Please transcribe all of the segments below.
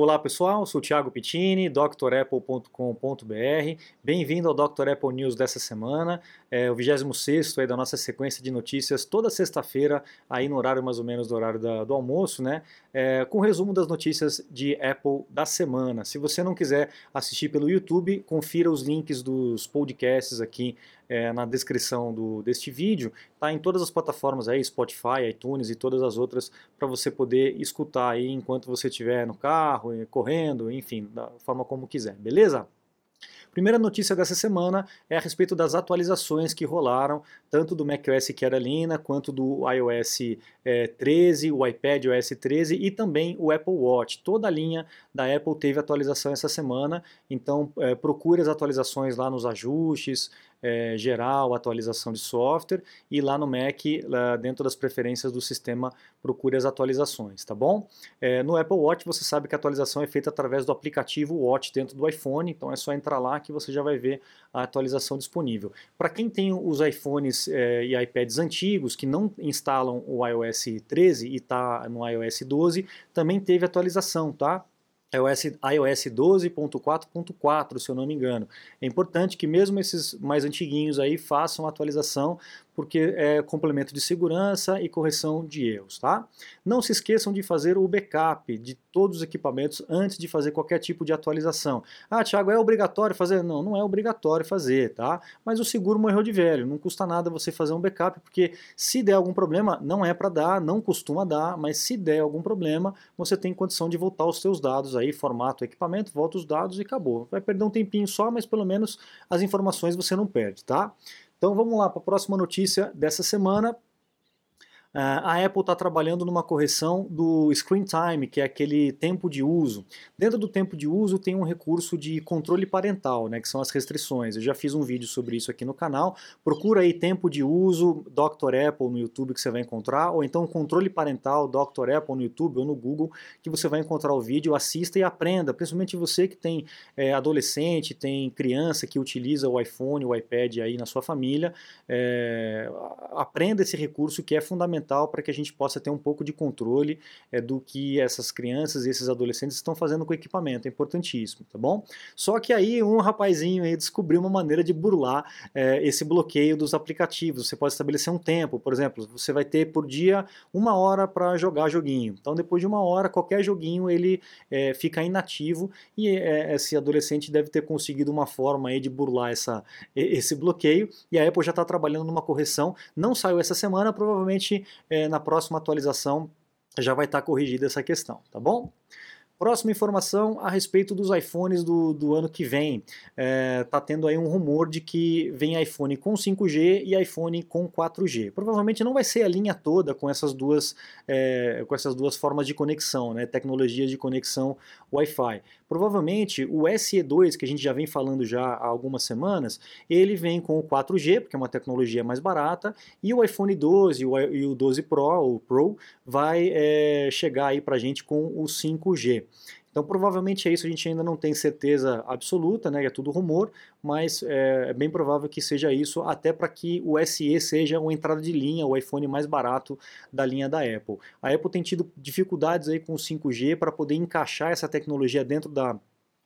Olá pessoal, sou Thiago Pittini, drapple.com.br. Bem-vindo ao Dr. Apple News dessa semana, é o 26 da nossa sequência de notícias, toda sexta-feira, aí no horário mais ou menos do horário da, do almoço, né? É, com resumo das notícias de Apple da semana. Se você não quiser assistir pelo YouTube, confira os links dos podcasts aqui é, na descrição do, deste vídeo, tá em todas as plataformas aí, Spotify, iTunes e todas as outras, para você poder escutar aí enquanto você estiver no carro, correndo, enfim, da forma como quiser, beleza? Primeira notícia dessa semana é a respeito das atualizações que rolaram, tanto do macOS Carolina quanto do iOS é, 13, o iPad OS 13 e também o Apple Watch. Toda a linha da Apple teve atualização essa semana, então é, procure as atualizações lá nos ajustes, é, geral, atualização de software e lá no Mac, lá dentro das preferências do sistema, procure as atualizações, tá bom? É, no Apple Watch você sabe que a atualização é feita através do aplicativo Watch dentro do iPhone, então é só entrar lá que você já vai ver a atualização disponível. Para quem tem os iPhones é, e iPads antigos que não instalam o iOS 13 e está no iOS 12, também teve atualização, tá? iOS, iOS 12.4.4, se eu não me engano. É importante que mesmo esses mais antiguinhos aí façam atualização porque é complemento de segurança e correção de erros, tá? Não se esqueçam de fazer o backup de todos os equipamentos antes de fazer qualquer tipo de atualização. Ah, Thiago, é obrigatório fazer? Não, não é obrigatório fazer, tá? Mas o seguro morreu de velho, não custa nada você fazer um backup, porque se der algum problema, não é para dar, não costuma dar, mas se der algum problema, você tem condição de voltar os seus dados aí, formata o equipamento, volta os dados e acabou. Vai perder um tempinho só, mas pelo menos as informações você não perde, tá? Então vamos lá para a próxima notícia dessa semana. Ah, a Apple está trabalhando numa correção do screen time, que é aquele tempo de uso. Dentro do tempo de uso tem um recurso de controle parental, né, que são as restrições. Eu já fiz um vídeo sobre isso aqui no canal. Procura aí tempo de uso Dr. Apple no YouTube que você vai encontrar, ou então controle parental Dr. Apple no YouTube ou no Google, que você vai encontrar o vídeo, assista e aprenda. Principalmente você que tem é, adolescente, tem criança que utiliza o iPhone, o iPad aí na sua família, é, aprenda esse recurso que é fundamental fundamental para que a gente possa ter um pouco de controle é, do que essas crianças e esses adolescentes estão fazendo com o equipamento, é importantíssimo, tá bom? Só que aí um rapazinho aí descobriu uma maneira de burlar é, esse bloqueio dos aplicativos. Você pode estabelecer um tempo, por exemplo, você vai ter por dia uma hora para jogar joguinho. Então depois de uma hora, qualquer joguinho ele é, fica inativo e esse adolescente deve ter conseguido uma forma aí de burlar essa, esse bloqueio e a Apple já está trabalhando numa correção. Não saiu essa semana, provavelmente é, na próxima atualização já vai estar corrigida essa questão, tá bom? Próxima informação a respeito dos iPhones do, do ano que vem. É, tá tendo aí um rumor de que vem iPhone com 5G e iPhone com 4G. Provavelmente não vai ser a linha toda com essas duas, é, com essas duas formas de conexão, né, tecnologia de conexão Wi-Fi. Provavelmente o SE2, que a gente já vem falando já há algumas semanas, ele vem com o 4G, porque é uma tecnologia mais barata, e o iPhone 12 e o 12 Pro, o Pro, vai é, chegar aí para a gente com o 5G. Então provavelmente é isso, a gente ainda não tem certeza absoluta, né, é tudo rumor, mas é, é bem provável que seja isso, até para que o SE seja uma entrada de linha, o iPhone mais barato da linha da Apple. A Apple tem tido dificuldades aí com o 5G para poder encaixar essa tecnologia dentro da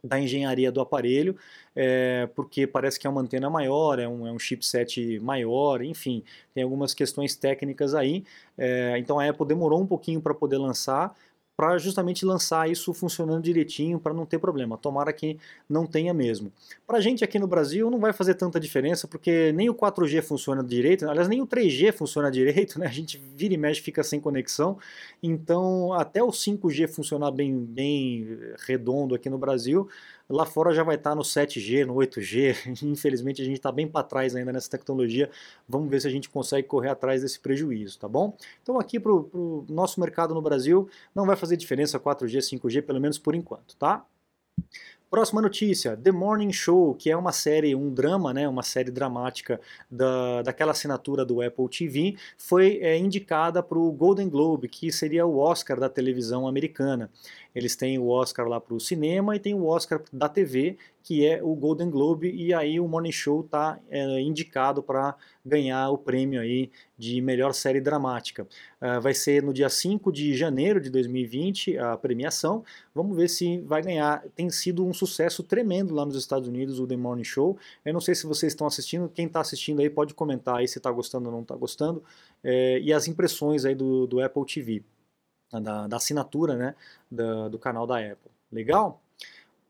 da engenharia do aparelho, é, porque parece que é uma antena maior, é um, é um chipset maior, enfim, tem algumas questões técnicas aí. É, então a Apple demorou um pouquinho para poder lançar, para justamente lançar isso funcionando direitinho, para não ter problema. Tomara que não tenha mesmo. Para a gente aqui no Brasil não vai fazer tanta diferença, porque nem o 4G funciona direito, aliás, nem o 3G funciona direito, né? A gente vira e mexe fica sem conexão. Então, até o 5G funcionar bem, bem redondo aqui no Brasil, Lá fora já vai estar no 7G, no 8G. Infelizmente a gente está bem para trás ainda nessa tecnologia. Vamos ver se a gente consegue correr atrás desse prejuízo, tá bom? Então aqui para o nosso mercado no Brasil não vai fazer diferença 4G, 5G, pelo menos por enquanto, tá? Próxima notícia, The Morning Show, que é uma série, um drama, né, uma série dramática da, daquela assinatura do Apple TV, foi é, indicada para o Golden Globe, que seria o Oscar da televisão americana. Eles têm o Oscar lá para o cinema e tem o Oscar da TV, que é o Golden Globe, e aí o Morning Show está é, indicado para ganhar o prêmio aí de melhor série dramática. Uh, vai ser no dia 5 de janeiro de 2020 a premiação. Vamos ver se vai ganhar. Tem sido um sucesso tremendo lá nos Estados Unidos o The Morning Show. Eu não sei se vocês estão assistindo, quem está assistindo aí pode comentar aí se está gostando ou não está gostando. É, e as impressões aí do, do Apple TV, da, da assinatura né, da, do canal da Apple. Legal?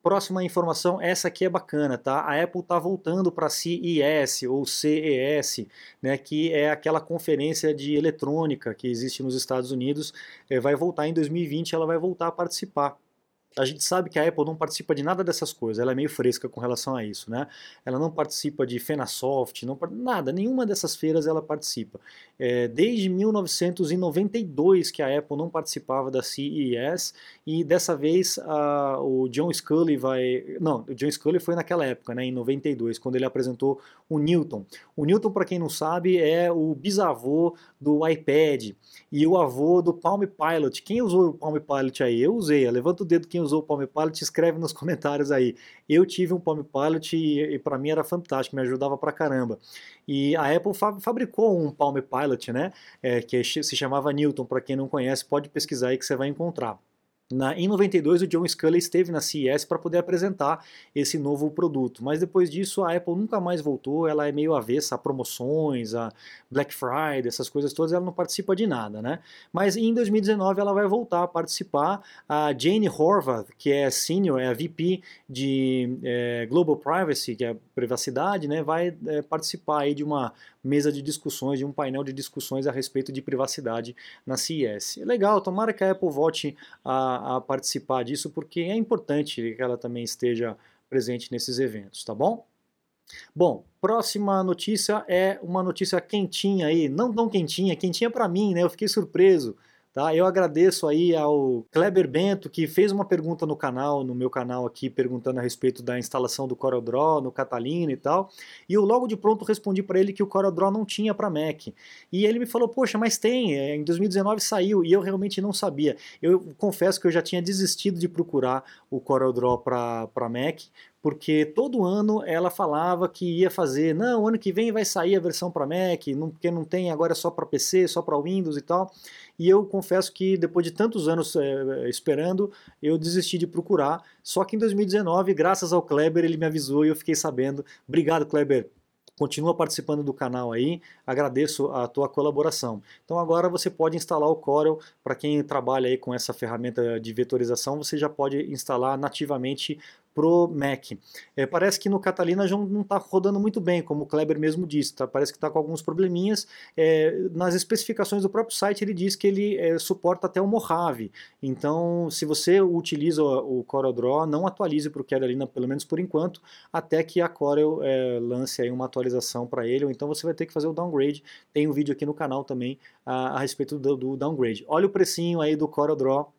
Próxima informação, essa aqui é bacana, tá? A Apple está voltando para CES ou CES, né, que é aquela conferência de eletrônica que existe nos Estados Unidos. É, vai voltar em 2020, ela vai voltar a participar. A gente sabe que a Apple não participa de nada dessas coisas, ela é meio fresca com relação a isso, né? Ela não participa de Fenasoft, não, nada, nenhuma dessas feiras ela participa. É, desde 1992 que a Apple não participava da CES e dessa vez a, o John Scully vai... Não, o John Scully foi naquela época, né, em 92, quando ele apresentou o Newton. O Newton, para quem não sabe, é o bisavô do iPad e o avô do Palm Pilot. Quem usou o Palm Pilot aí? Eu usei, levanta o dedo quem usou o Palm Pilot, escreve nos comentários aí. Eu tive um Palm Pilot e, e para mim era fantástico, me ajudava pra caramba. E a Apple fa fabricou um Palm Pilot, né, é, que se chamava Newton, para quem não conhece, pode pesquisar aí que você vai encontrar. Na, em 92, o John Scully esteve na CES para poder apresentar esse novo produto, mas depois disso a Apple nunca mais voltou, ela é meio avessa a promoções, a Black Friday, essas coisas todas, ela não participa de nada, né? Mas em 2019 ela vai voltar a participar. A Jane Horvath, que é senior, é a VP de é, Global Privacy, que é privacidade, né, vai é, participar aí de uma mesa de discussões, de um painel de discussões a respeito de privacidade na CES. Legal, tomara que a Apple volte a, a participar disso, porque é importante que ela também esteja presente nesses eventos, tá bom? Bom, próxima notícia é uma notícia quentinha aí, não tão quentinha, quentinha para mim, né? Eu fiquei surpreso. Tá? Eu agradeço aí ao Kleber Bento, que fez uma pergunta no canal, no meu canal aqui, perguntando a respeito da instalação do CorelDRAW no Catalina e tal. E eu logo de pronto respondi para ele que o CorelDRAW não tinha para Mac. E ele me falou, poxa, mas tem, é, em 2019 saiu, e eu realmente não sabia. Eu confesso que eu já tinha desistido de procurar o CorelDRAW para Mac, porque todo ano ela falava que ia fazer, não, ano que vem vai sair a versão para Mac, não, porque não tem agora é só para PC, só para Windows e tal. E eu confesso que depois de tantos anos é, esperando, eu desisti de procurar. Só que em 2019, graças ao Kleber, ele me avisou e eu fiquei sabendo. Obrigado, Kleber continua participando do canal aí, agradeço a tua colaboração. Então agora você pode instalar o Corel, para quem trabalha aí com essa ferramenta de vetorização, você já pode instalar nativamente pro Mac. É, parece que no Catalina já não está rodando muito bem, como o Kleber mesmo disse, tá? parece que está com alguns probleminhas. É, nas especificações do próprio site ele diz que ele é, suporta até o Mojave, então se você utiliza o, o CorelDRAW, não atualize para o Catalina, pelo menos por enquanto, até que a Corel é, lance aí uma atualização para ele, ou então você vai ter que fazer o downgrade. Tem um vídeo aqui no canal também a, a respeito do, do downgrade. Olha o precinho aí do CorelDRAW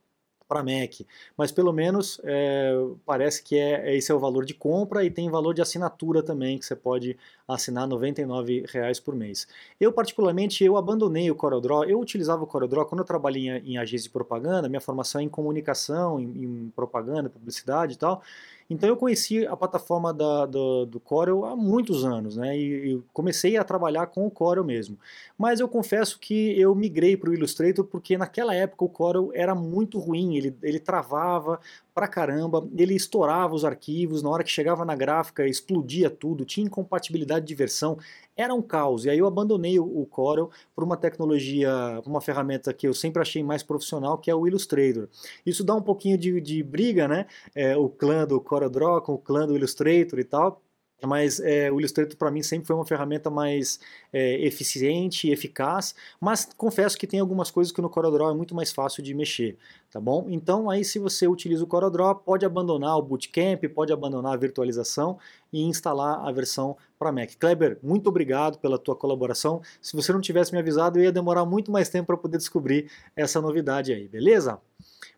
para Mac, mas pelo menos é, parece que é, esse é o valor de compra e tem valor de assinatura também, que você pode assinar R$ 99,00 por mês. Eu particularmente, eu abandonei o CorelDRAW, eu utilizava o CorelDRAW quando eu trabalhei em, em agência de propaganda, minha formação é em comunicação, em, em propaganda, publicidade e tal, então eu conheci a plataforma da, do, do Corel há muitos anos, né? E, comecei a trabalhar com o Corel mesmo. Mas eu confesso que eu migrei para o Illustrator porque naquela época o Corel era muito ruim, ele, ele travava pra caramba, ele estourava os arquivos, na hora que chegava na gráfica explodia tudo, tinha incompatibilidade de versão, era um caos. E aí eu abandonei o Corel por uma tecnologia, uma ferramenta que eu sempre achei mais profissional, que é o Illustrator. Isso dá um pouquinho de, de briga, né? É, o clã do CorelDRAW com o clã do Illustrator e tal, mas é, o Illustrator para mim sempre foi uma ferramenta mais é, eficiente e eficaz, mas confesso que tem algumas coisas que no CorelDRAW é muito mais fácil de mexer, tá bom? Então aí se você utiliza o CorelDRAW, pode abandonar o Bootcamp, pode abandonar a virtualização e instalar a versão para Mac. Kleber, muito obrigado pela tua colaboração. Se você não tivesse me avisado, eu ia demorar muito mais tempo para poder descobrir essa novidade aí, beleza?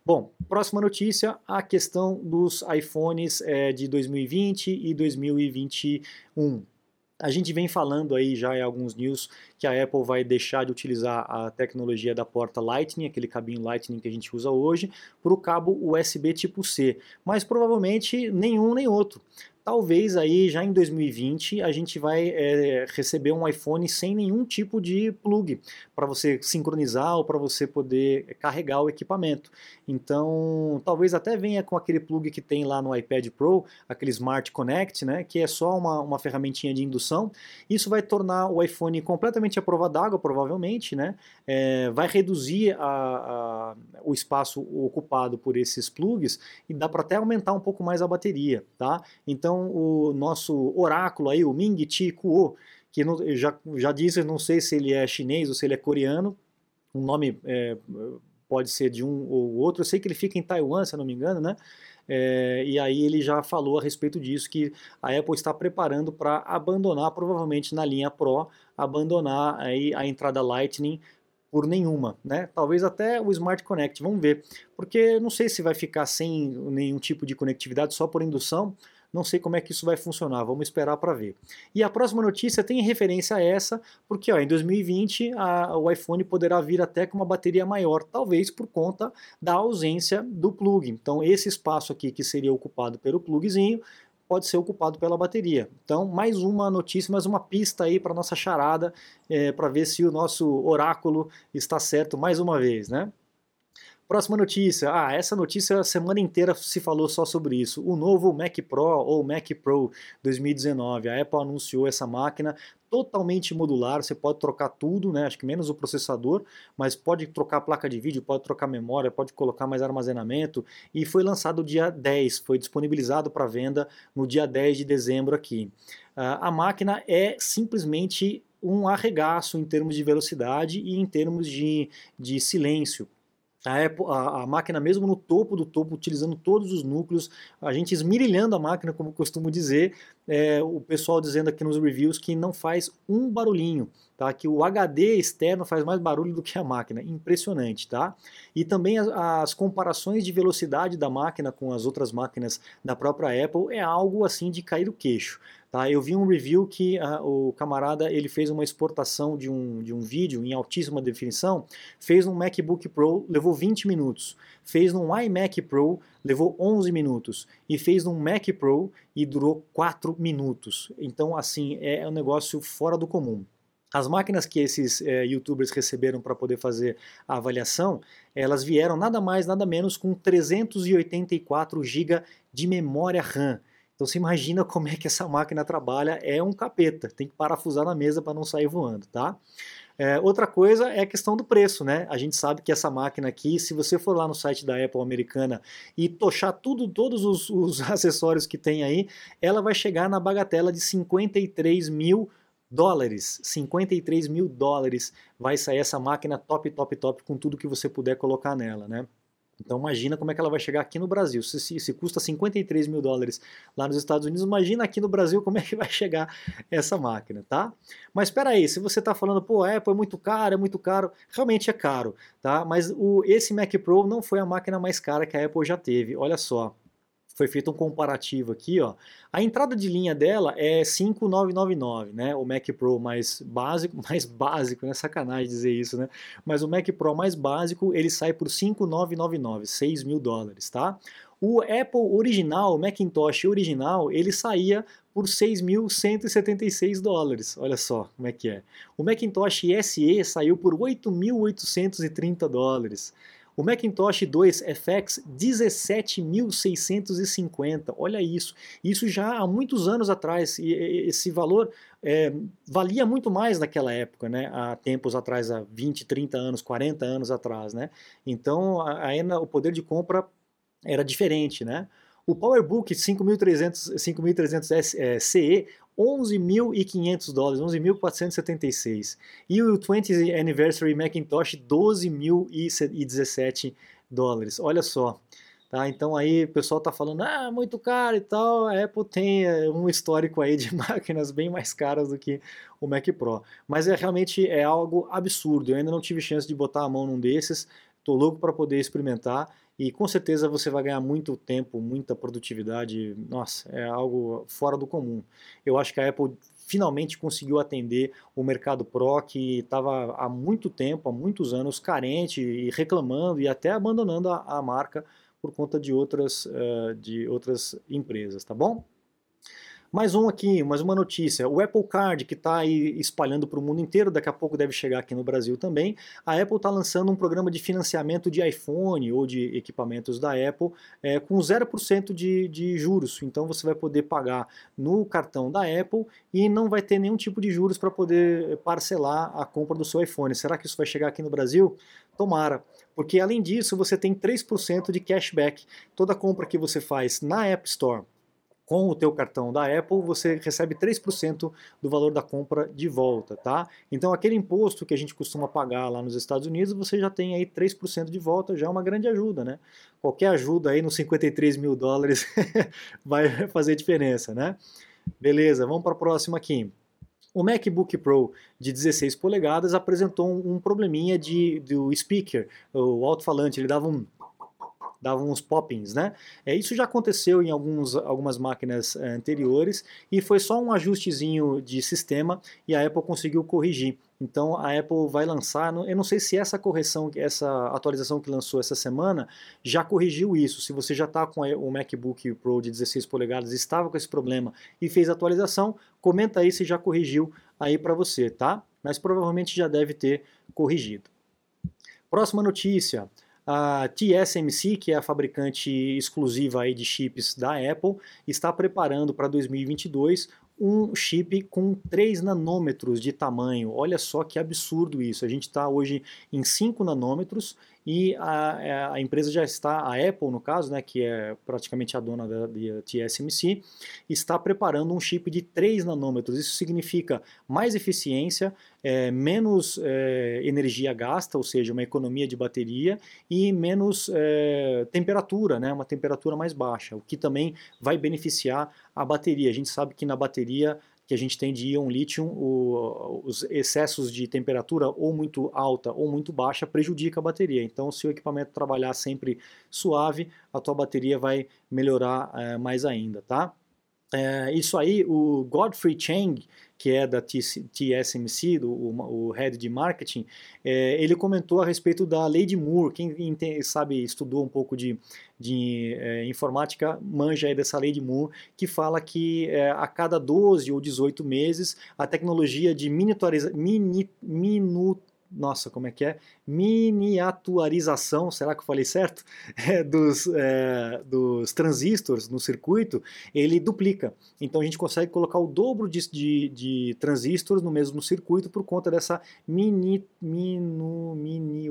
Bom, próxima notícia, a questão dos iPhones é, de 2020 e 2021. A gente vem falando aí já em alguns news que a Apple vai deixar de utilizar a tecnologia da porta Lightning, aquele cabinho Lightning que a gente usa hoje, para o cabo USB tipo C, mas provavelmente nenhum nem outro talvez aí já em 2020 a gente vai é, receber um iPhone sem nenhum tipo de plug para você sincronizar ou para você poder carregar o equipamento. Então, talvez até venha com aquele plug que tem lá no iPad Pro, aquele Smart Connect, né, que é só uma, uma ferramentinha de indução. Isso vai tornar o iPhone completamente à prova d'água, provavelmente, né, é, vai reduzir a, a, o espaço ocupado por esses plugs e dá para até aumentar um pouco mais a bateria, tá? Então, então, o nosso oráculo aí, o Ming Chi Kuo, que já, já disse, não sei se ele é chinês ou se ele é coreano, um nome é, pode ser de um ou outro, eu sei que ele fica em Taiwan, se eu não me engano, né? É, e aí ele já falou a respeito disso, que a Apple está preparando para abandonar, provavelmente na linha Pro, abandonar aí a entrada Lightning por nenhuma, né? Talvez até o Smart Connect, vamos ver. Porque não sei se vai ficar sem nenhum tipo de conectividade só por indução, não sei como é que isso vai funcionar, vamos esperar para ver. E a próxima notícia tem referência a essa, porque ó, em 2020 a, o iPhone poderá vir até com uma bateria maior, talvez por conta da ausência do plug. Então esse espaço aqui que seria ocupado pelo plugzinho pode ser ocupado pela bateria. Então, mais uma notícia, mais uma pista aí para nossa charada, é, para ver se o nosso oráculo está certo mais uma vez, né? Próxima notícia. Ah, essa notícia a semana inteira se falou só sobre isso. O novo Mac Pro ou Mac Pro 2019. A Apple anunciou essa máquina totalmente modular, você pode trocar tudo, né? Acho que menos o processador, mas pode trocar placa de vídeo, pode trocar memória, pode colocar mais armazenamento e foi lançado dia 10, foi disponibilizado para venda no dia 10 de dezembro aqui. Uh, a máquina é simplesmente um arregaço em termos de velocidade e em termos de, de silêncio a, Apple, a, a, máquina mesmo no topo do topo, utilizando todos os núcleos, a gente esmirilhando a máquina, como costumo dizer, é, o pessoal dizendo aqui nos reviews que não faz um barulhinho, tá? que o HD externo faz mais barulho do que a máquina, impressionante. Tá? E também as, as comparações de velocidade da máquina com as outras máquinas da própria Apple é algo assim de cair o queixo. Tá? Eu vi um review que uh, o camarada ele fez uma exportação de um, de um vídeo em altíssima definição, fez num MacBook Pro, levou 20 minutos, fez num iMac Pro, levou 11 minutos, e fez num Mac Pro e durou 4 minutos. Então, assim, é um negócio fora do comum. As máquinas que esses é, youtubers receberam para poder fazer a avaliação, elas vieram nada mais, nada menos com 384 GB de memória RAM. Então você imagina como é que essa máquina trabalha, é um capeta, tem que parafusar na mesa para não sair voando, tá? É, outra coisa é a questão do preço, né? A gente sabe que essa máquina aqui, se você for lá no site da Apple americana e tochar tudo, todos os, os acessórios que tem aí, ela vai chegar na bagatela de 53 mil dólares, 53 mil dólares vai sair essa máquina top, top, top com tudo que você puder colocar nela, né? Então imagina como é que ela vai chegar aqui no Brasil. Se, se, se, custa 53 mil dólares lá nos Estados Unidos, imagina aqui no Brasil como é que vai chegar essa máquina, tá? Mas espera aí, se você está falando, pô, Apple é muito caro, é muito caro, realmente é caro, tá? Mas o, esse Mac Pro não foi a máquina mais cara que a Apple já teve, olha só foi feito um comparativo aqui, ó. A entrada de linha dela é 5999, né? O Mac Pro mais básico, mais básico, né? Sacanagem dizer isso, né? Mas o Mac Pro mais básico, ele sai por 5999, 6 mil dólares, tá? O Apple original, o Macintosh original, ele saía por 6.176 dólares. Olha só como é que é. O Macintosh SE saiu por 8.830 dólares. O Macintosh 2 FX 17.650, olha isso. Isso já há muitos anos atrás, e esse valor é, valia muito mais naquela época, né? há tempos atrás, há 20, 30 anos, 40 anos atrás. Né? Então, ainda o poder de compra era diferente. Né? O PowerBook 5300, 5300 é, CE 11.500 dólares, 11.476. E o 20th Anniversary Macintosh, 12.017 dólares. Olha só. Tá, então aí o pessoal está falando, ah, muito caro e tal. A Apple tem eh, um histórico aí de máquinas bem mais caras do que o Mac Pro. Mas é realmente é algo absurdo. Eu ainda não tive chance de botar a mão num desses. Estou louco para poder experimentar e com certeza você vai ganhar muito tempo, muita produtividade. Nossa, é algo fora do comum. Eu acho que a Apple finalmente conseguiu atender o mercado Pro que estava há muito tempo, há muitos anos, carente e reclamando e até abandonando a, a marca por conta de outras, uh, de outras empresas, tá bom? Mais um aqui, mais uma notícia. O Apple Card, que está aí espalhando para o mundo inteiro, daqui a pouco deve chegar aqui no Brasil também. A Apple está lançando um programa de financiamento de iPhone ou de equipamentos da Apple é, com 0% de, de juros. Então você vai poder pagar no cartão da Apple e não vai ter nenhum tipo de juros para poder parcelar a compra do seu iPhone. Será que isso vai chegar aqui no Brasil? Tomara. Porque além disso, você tem 3% de cashback. Toda compra que você faz na App Store com o teu cartão da Apple, você recebe 3% do valor da compra de volta, tá? Então aquele imposto que a gente costuma pagar lá nos Estados Unidos, você já tem aí 3% de volta, já é uma grande ajuda, né? Qualquer ajuda aí nos 53 mil dólares vai fazer diferença, né? Beleza, vamos para a próxima aqui. O MacBook Pro de 16 polegadas apresentou um, probleminha de, do speaker, o alto-falante, ele dava um davam uns poppings, né? É, isso já aconteceu em alguns, algumas máquinas é, anteriores e foi só um ajustezinho de sistema e a Apple conseguiu corrigir. Então a Apple vai lançar, eu não sei se essa correção, essa atualização que lançou essa semana já corrigiu isso. Se você já está com o MacBook Pro de 16 polegadas estava com esse problema e fez a atualização, comenta aí se já corrigiu aí para você, tá? Mas provavelmente já deve ter corrigido. Próxima notícia. A TSMC, que é a fabricante exclusiva aí de chips da Apple, está preparando para 2022 um chip com 3 nanômetros de tamanho. Olha só que absurdo isso. A gente está hoje em 5 nanômetros e a, é, a, empresa já está, a Apple no caso, né, que é praticamente a dona da, da TSMC, está preparando um chip de 3 nanômetros. Isso significa mais eficiência, é, menos é, energia gasta, ou seja, uma economia de bateria e menos é, temperatura, né, uma temperatura mais baixa, o que também vai beneficiar a bateria. A gente sabe que na bateria que a gente tem de íon lítio, os excessos de temperatura ou muito alta ou muito baixa prejudica a bateria. Então, se o equipamento trabalhar sempre suave, a tua bateria vai melhorar é, mais ainda, tá? É, isso aí, o Godfrey Chang, que é da TSMC, do, o, o head de marketing, é, ele comentou a respeito da lei de Moore. Quem sabe estudou um pouco de, de é, informática manja aí dessa lei de Moore, que fala que é, a cada 12 ou 18 meses a tecnologia de miniaturiza, mini, nossa, como é que é? Miniaturização, será que eu falei certo? É, dos, é, dos transistores no circuito, ele duplica. Então a gente consegue colocar o dobro de, de, de transistores no mesmo circuito por conta dessa mini, minu, mini,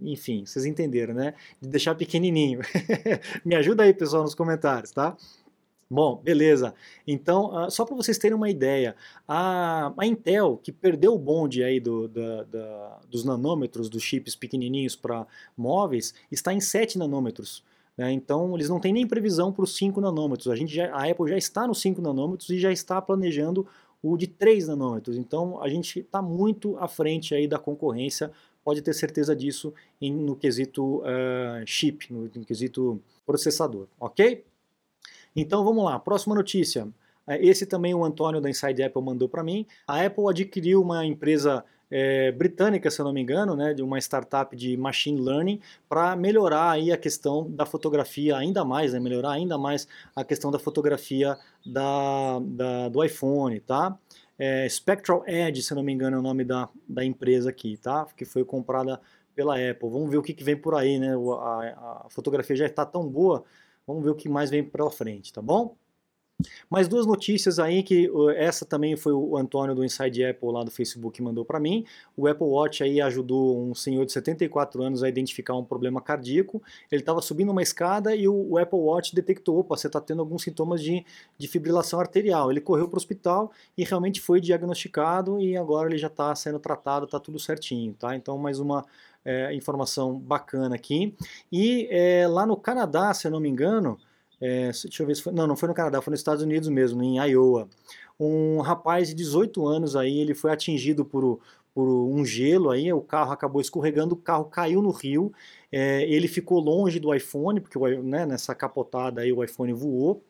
enfim, vocês entenderam, né? De deixar pequenininho. Me ajuda aí, pessoal, nos comentários, tá? Bom, beleza. Então, uh, só para vocês terem uma ideia, a, a, Intel, que perdeu o bonde aí do, da, da, dos nanômetros, dos chips pequenininhos para móveis, está em 7 nanômetros. Né? Então, eles não têm nem previsão para os 5 nanômetros. A, gente já, a Apple já está nos 5 nanômetros e já está planejando o de 3 nanômetros. Então, a gente está muito à frente aí da concorrência, pode ter certeza disso em, no quesito uh, chip, no, no quesito processador, ok? Então vamos lá, próxima notícia. É, esse também o Antônio da Inside Apple mandou para mim. A Apple adquiriu uma empresa é, britânica, se eu não me engano, né, de uma startup de machine learning, para melhorar aí a questão da fotografia ainda mais, né, melhorar ainda mais a questão da fotografia da, da do iPhone, tá? É, Spectral Edge, se eu não me engano, é o nome da, da empresa aqui, tá? Que foi comprada pela Apple. Vamos ver o que, que vem por aí, né? A, a fotografia já está tão boa Vamos ver o que mais vem pela frente, tá bom? Mais duas notícias aí, que essa também foi o Antônio do Inside Apple lá do Facebook que mandou para mim. O Apple Watch aí ajudou um senhor de 74 anos a identificar um problema cardíaco. Ele estava subindo uma escada e o, o, Apple Watch detectou, opa, você está tendo alguns sintomas de, de fibrilação arterial. Ele correu para o hospital e realmente foi diagnosticado e agora ele já está sendo tratado, está tudo certinho, tá? Então mais uma é, informação bacana aqui. E é, lá no Canadá, se eu não me engano, é, deixa eu ver se foi, não, não foi no Canadá, foi nos Estados Unidos mesmo, em Iowa. Um rapaz de 18 anos aí, ele foi atingido por, por um gelo aí, o carro acabou escorregando, o carro caiu no rio, é, ele ficou longe do iPhone, porque né, nessa capotada aí o iPhone voou,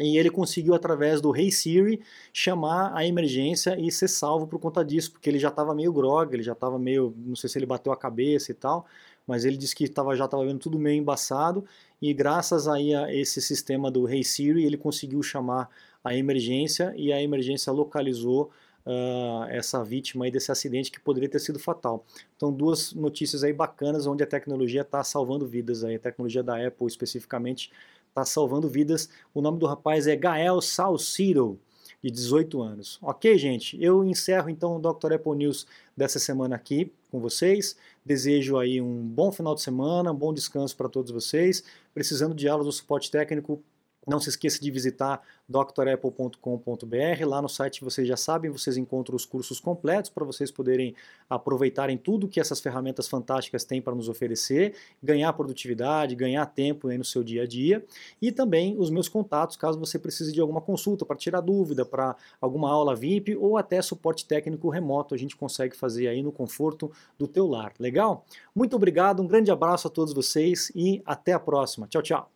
e ele conseguiu, através do Hey Siri, chamar a emergência e ser salvo por conta disso, porque ele já estava meio grog, ele já estava meio, não sei se ele bateu a cabeça e tal, mas ele disse que tava, já estava vendo tudo meio embaçado, e graças aí a esse sistema do Hey Siri, ele conseguiu chamar a emergência, e a emergência localizou uh, essa vítima aí desse acidente que poderia ter sido fatal. Então, duas notícias aí bacanas, onde a tecnologia está salvando vidas, aí, a tecnologia da Apple especificamente está salvando vidas. O nome do rapaz é Gael Salciro, de 18 anos. Ok, gente? Eu encerro então o Dr. Apple News dessa semana aqui com vocês. Desejo aí um bom final de semana, um bom descanso para todos vocês. Precisando de aulas do suporte técnico, não se esqueça de visitar drapple.com.br. Lá no site vocês já sabem, vocês encontram os cursos completos para vocês poderem aproveitarem tudo que essas ferramentas fantásticas têm para nos oferecer, ganhar produtividade, ganhar tempo no seu dia a dia. E também os meus contatos, caso você precise de alguma consulta para tirar dúvida, para alguma aula VIP ou até suporte técnico remoto, a gente consegue fazer aí no conforto do teu lar. Legal? Muito obrigado, um grande abraço a todos vocês e até a próxima. Tchau, tchau.